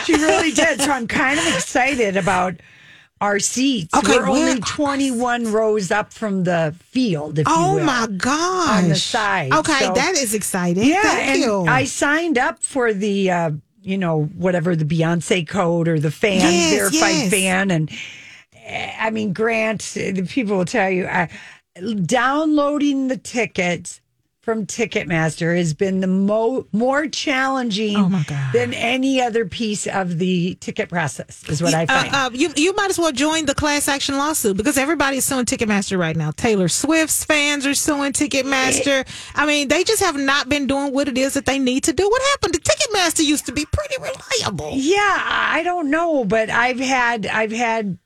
Speaker 2: She really did. So I'm kind of excited about our seats.
Speaker 6: Okay,
Speaker 2: we're only 21 rows up from the field, if you
Speaker 6: Oh
Speaker 2: will.
Speaker 6: my gosh!
Speaker 2: On the side.
Speaker 6: Okay,
Speaker 2: So-
Speaker 6: that is exciting.
Speaker 2: Yeah,
Speaker 6: Thank
Speaker 2: and
Speaker 6: you.
Speaker 2: I signed up for the uh, you know, whatever the Beyonce code or the fan
Speaker 6: Yes,
Speaker 2: verified
Speaker 6: yes.
Speaker 2: fan, and eh, I mean, Grant, the people will tell you, I, downloading the tickets from Ticketmaster has been the mo- more challenging
Speaker 6: Oh,
Speaker 2: than any other piece of the ticket process. Is what I
Speaker 6: Uh,
Speaker 2: find.
Speaker 6: uh, you you might as well join the class action lawsuit because everybody's suing Ticketmaster right now. Taylor Swift's fans are suing Ticketmaster. I mean, they just have not been doing what it is that they need to do. What happened to Ticketmaster? Used to be pretty reliable.
Speaker 2: Yeah, I don't know, but I've had I've had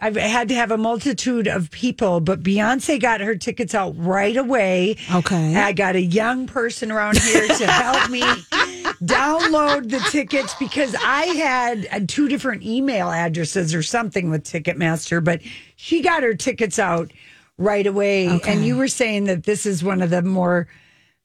Speaker 2: I've had to have a multitude of people, but Beyonce got her tickets out right away.
Speaker 6: Okay.
Speaker 2: I got a young person around here to help me download the tickets because I had uh, two different email addresses or something with Ticketmaster, but she got her tickets out right away. And you were saying that this is one of the more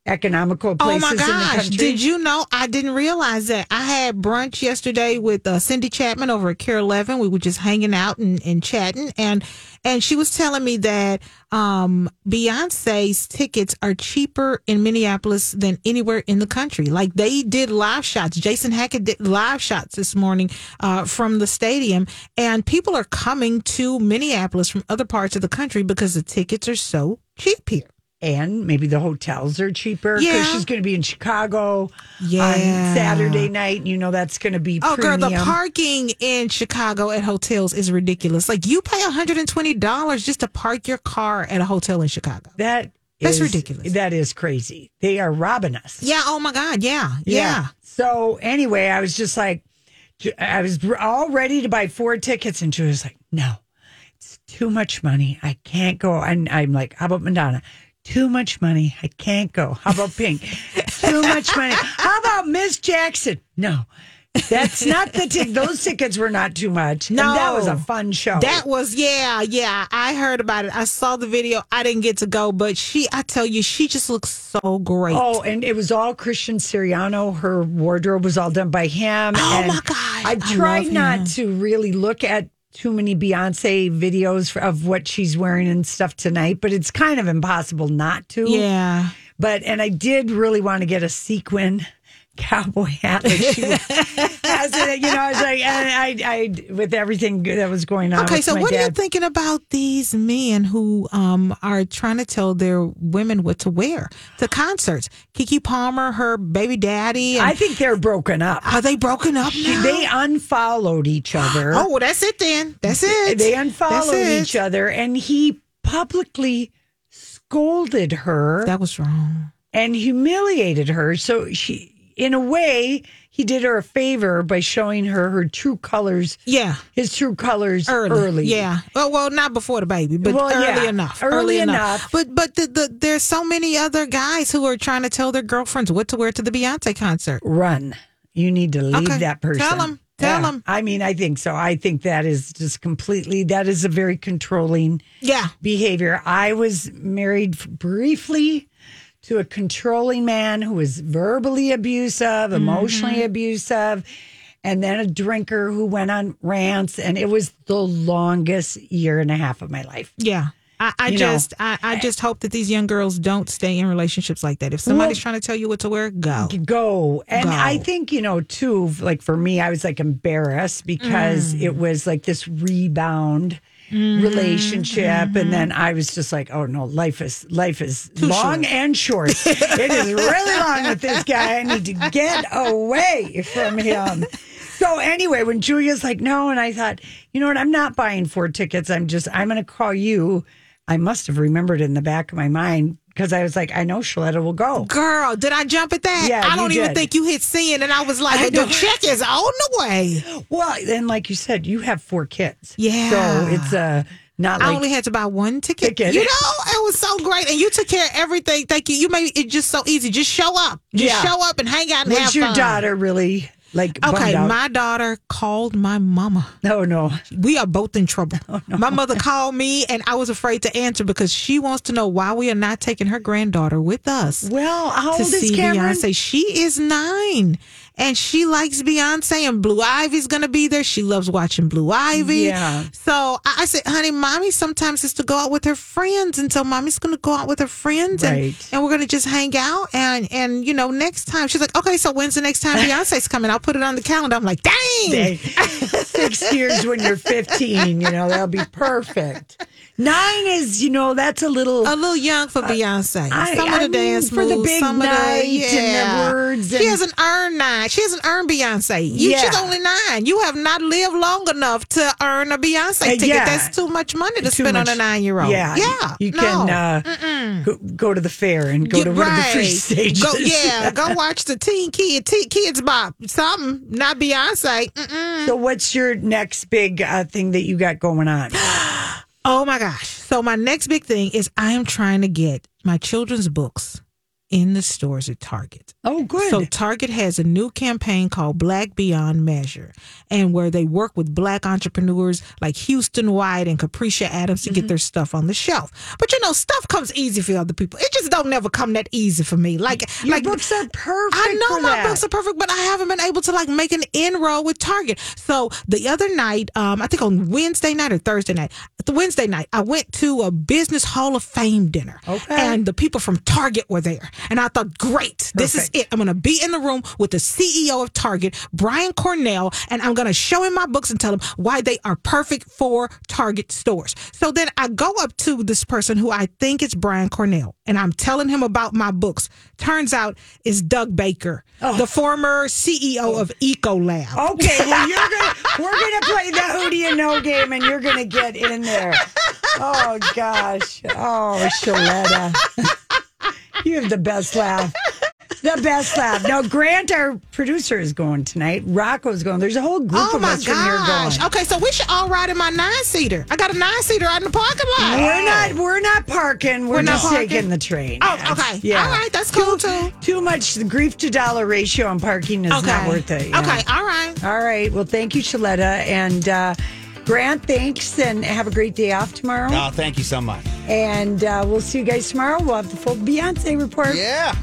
Speaker 2: economical
Speaker 6: Oh
Speaker 2: places
Speaker 6: my
Speaker 2: in the
Speaker 6: gosh!
Speaker 2: country.
Speaker 6: Did you know? I didn't realize that. I had brunch yesterday with uh, Cindy Chapman over at KARE Eleven. We were just hanging out and, and chatting, and and she was telling me that um, Beyonce's tickets are cheaper in Minneapolis than anywhere in the country. Like they did live shots. Jason Hackett did live shots this morning uh, from the stadium, and people are coming to Minneapolis from other parts of the country because the tickets are so cheap here.
Speaker 2: And maybe the hotels are cheaper because
Speaker 6: Yeah.
Speaker 2: she's going to be in Chicago
Speaker 6: Yeah.
Speaker 2: on Saturday night. You know that's going to be
Speaker 6: Oh, girl, the parking in Chicago at hotels is ridiculous. Like you pay $120 just to park your car at a hotel in Chicago.
Speaker 2: that
Speaker 6: That's
Speaker 2: is-
Speaker 6: ridiculous.
Speaker 2: That is crazy. They are robbing us.
Speaker 6: Yeah. Oh my God. Yeah. Yeah.
Speaker 2: So anyway, I was just like, I was all ready to buy four tickets, and she was like, "No, it's too much money. I can't go." And I'm like, "How about Madonna?" Too much money. I can't go. How about Pink? Too much money. How about Miss Jackson? No, that's not the ticket. Those tickets were not too much. And that was a fun show.
Speaker 6: That was yeah, yeah. I heard about it. I saw the video. I didn't get to go, but she I tell you, she just looks so great.
Speaker 2: Oh, and it was all Christian Siriano. Her wardrobe was all done by him.
Speaker 6: Oh, my
Speaker 2: god!
Speaker 6: I
Speaker 2: tried not to really look at too many Beyonce videos of what she's wearing and stuff tonight, but it's kind of impossible not to.
Speaker 6: Yeah.
Speaker 2: But and I did really want to get a sequin cowboy hat like she has it. You know, I was like, and I, I with everything that was going on.
Speaker 6: Okay, so what are you thinking about these men who um, are trying to tell their women what to wear to concerts? Keke Palmer, her baby daddy. and-
Speaker 2: I think they're broken up.
Speaker 6: are they broken up now?
Speaker 2: They unfollowed each other.
Speaker 6: oh, well, that's it then. That's it.
Speaker 2: They unfollowed
Speaker 6: it.
Speaker 2: each other, and he publicly scolded her
Speaker 6: That was wrong.
Speaker 2: and humiliated her. So she, in a way, he did her a favor by showing her her true colors.
Speaker 6: Yeah.
Speaker 2: His true colors
Speaker 6: Early.
Speaker 2: early.
Speaker 6: Yeah. Well, well, not before the baby, but
Speaker 2: Well,
Speaker 6: early
Speaker 2: yeah.
Speaker 6: enough.
Speaker 2: Early enough.
Speaker 6: But but the, the, there's so many other guys who are trying to tell their girlfriends what to wear to the Beyonce concert.
Speaker 2: Run. You need to leave
Speaker 6: Okay.
Speaker 2: that person.
Speaker 6: Tell 'em. Tell 'em.
Speaker 2: I mean, I think so. I think that is just completely. That is a very controlling.
Speaker 6: Yeah.
Speaker 2: behavior. I was married briefly to a controlling man who was verbally abusive, emotionally
Speaker 6: Mm-hmm.
Speaker 2: abusive, and then a drinker who went on rants. And it was the longest year and a half of my life.
Speaker 6: Yeah. I, I just I, I just hope that these young girls don't stay in relationships like that. If somebody's trying to tell you what to wear, go.
Speaker 2: Go. And
Speaker 6: Go.
Speaker 2: I think, you know, too, like for me, I was like embarrassed because
Speaker 6: Mm.
Speaker 2: it was like this rebound.
Speaker 6: Mm-hmm.
Speaker 2: relationship. And then i was just like oh no life is life is long
Speaker 6: short.
Speaker 2: and short. It is really long with this guy. I need to get away from him. So anyway when julia's like no and i thought you know what? I'm not buying four tickets. I'm just i'm going to call you. I must have remembered in the back of my mind because i was like i know shaletta will go
Speaker 6: Girl, did I jump at that?
Speaker 2: Yeah,
Speaker 6: I don't even
Speaker 2: did.
Speaker 6: think you hit send, and I was like, the check is on the way.
Speaker 2: well and like you said you have four kids
Speaker 6: Yeah.
Speaker 2: so it's uh not
Speaker 6: I
Speaker 2: like
Speaker 6: only had to buy one ticket.
Speaker 2: Ticket.
Speaker 6: You know, it was so great, and you took care of everything. Thank you. You made it just so easy. Just show up. Just
Speaker 2: Yeah.
Speaker 6: show up and hang out and
Speaker 2: was your
Speaker 6: fun.
Speaker 2: daughter really like
Speaker 6: Okay, my daughter called my mama.
Speaker 2: no no
Speaker 6: We are both in trouble.
Speaker 2: Oh,
Speaker 6: My mother called me, and I was afraid to answer because she wants to know why we are not taking her granddaughter with us.
Speaker 2: well how
Speaker 6: to
Speaker 2: old is
Speaker 6: see
Speaker 2: cameron
Speaker 6: Beyonce. She is nine, and she likes Beyonce, and Blue Ivy's gonna be there. She loves watching Blue Ivy.
Speaker 2: Yeah.
Speaker 6: So I, I said, honey, mommy sometimes is to go out with her friends, and so mommy's gonna go out with her friends, and,
Speaker 2: Right.
Speaker 6: and we're gonna just hang out. And and you know, next time she's like, okay, so when's the next time Beyonce's coming? I'll put it on the calendar. I'm like, dang.
Speaker 2: Six years when you're 15, you know, that'll be perfect. Nine is, you know, that's a little.
Speaker 6: A little young for Beyonce.
Speaker 2: I-
Speaker 6: some
Speaker 2: I
Speaker 6: of the
Speaker 2: mean,
Speaker 6: dance
Speaker 2: for the
Speaker 6: moves,
Speaker 2: big
Speaker 6: some of
Speaker 2: night
Speaker 6: the,
Speaker 2: and the
Speaker 6: yeah.
Speaker 2: words
Speaker 6: She
Speaker 2: and-
Speaker 6: hasn't earned nine. She hasn't earned Beyonce. You, She's only nine. You have not lived long enough to earn a Beyonce
Speaker 2: Uh,
Speaker 6: ticket.
Speaker 2: yeah.
Speaker 6: That's too much money to
Speaker 2: Too
Speaker 6: spend on a nine year old.
Speaker 2: Yeah,
Speaker 6: yeah.
Speaker 2: You
Speaker 6: no.
Speaker 2: can uh, go, to the fair and go
Speaker 6: Yeah,
Speaker 2: to one of the free stages.
Speaker 6: Go, yeah, go watch the Teen Kid, Teen Kids Bop. Something, not Beyonce. Mm-mm.
Speaker 2: So, what's your next big uh, thing that you got going on?
Speaker 6: Oh my gosh. So my next big thing is I am trying to get my children's books in the stores at Target.
Speaker 2: Oh, good.
Speaker 6: So Target has a new campaign called Black Beyond Measure, and where they work with black entrepreneurs like Houston White and Capricia Adams to
Speaker 2: Mm-hmm.
Speaker 6: get their stuff on the shelf. But you know, stuff comes easy for other people. It just don't never come that easy for me. Like,
Speaker 2: Your
Speaker 6: like
Speaker 2: books are perfect.
Speaker 6: I know my
Speaker 2: that.
Speaker 6: books are perfect, but I haven't been able to like make an inroad with Target. So the other night, um, I think on Wednesday night or Thursday night, the Wednesday night, I went to a business Hall of Fame dinner.
Speaker 2: Okay.
Speaker 6: And the people from Target were there. And I thought, great, this is it. I'm going to be in the room with the CEO of Target, Brian Cornell, and I'm going to show him my books and tell him why they are perfect for Target stores. So then I go up to this person who I think is Brian Cornell, and I'm telling him about my books. Turns out it's Doug Baker, oh. the former CEO of Ecolab.
Speaker 2: Okay, well you're gonna we're gonna play the who do you know game and you're gonna get in there. Oh gosh. Oh Shaletta. You have the best laugh. The best laugh. Now Grant, our producer, is going tonight. Rocco's going. There's a whole group
Speaker 6: Oh
Speaker 2: of
Speaker 6: my
Speaker 2: us from here
Speaker 6: gosh.
Speaker 2: going.
Speaker 6: Okay, so we should all ride in my nine seater. I got a nine seater out in the parking lot.
Speaker 2: We're not we're not parking. We're,
Speaker 6: We're not
Speaker 2: just
Speaker 6: parking?
Speaker 2: taking the train.
Speaker 6: Oh, okay.
Speaker 2: Yeah.
Speaker 6: All right, that's cool too.
Speaker 2: Too much the grief to dollar ratio on parking is
Speaker 6: Okay.
Speaker 2: not worth it. yeah.
Speaker 6: Okay, all right.
Speaker 2: All right. Well, thank you, Shaletta. And uh, Grant, thanks. And have a great day off tomorrow.
Speaker 1: Oh, thank you so much.
Speaker 2: And uh, we'll see you guys tomorrow. We'll have the full Beyonce report.
Speaker 1: Yeah.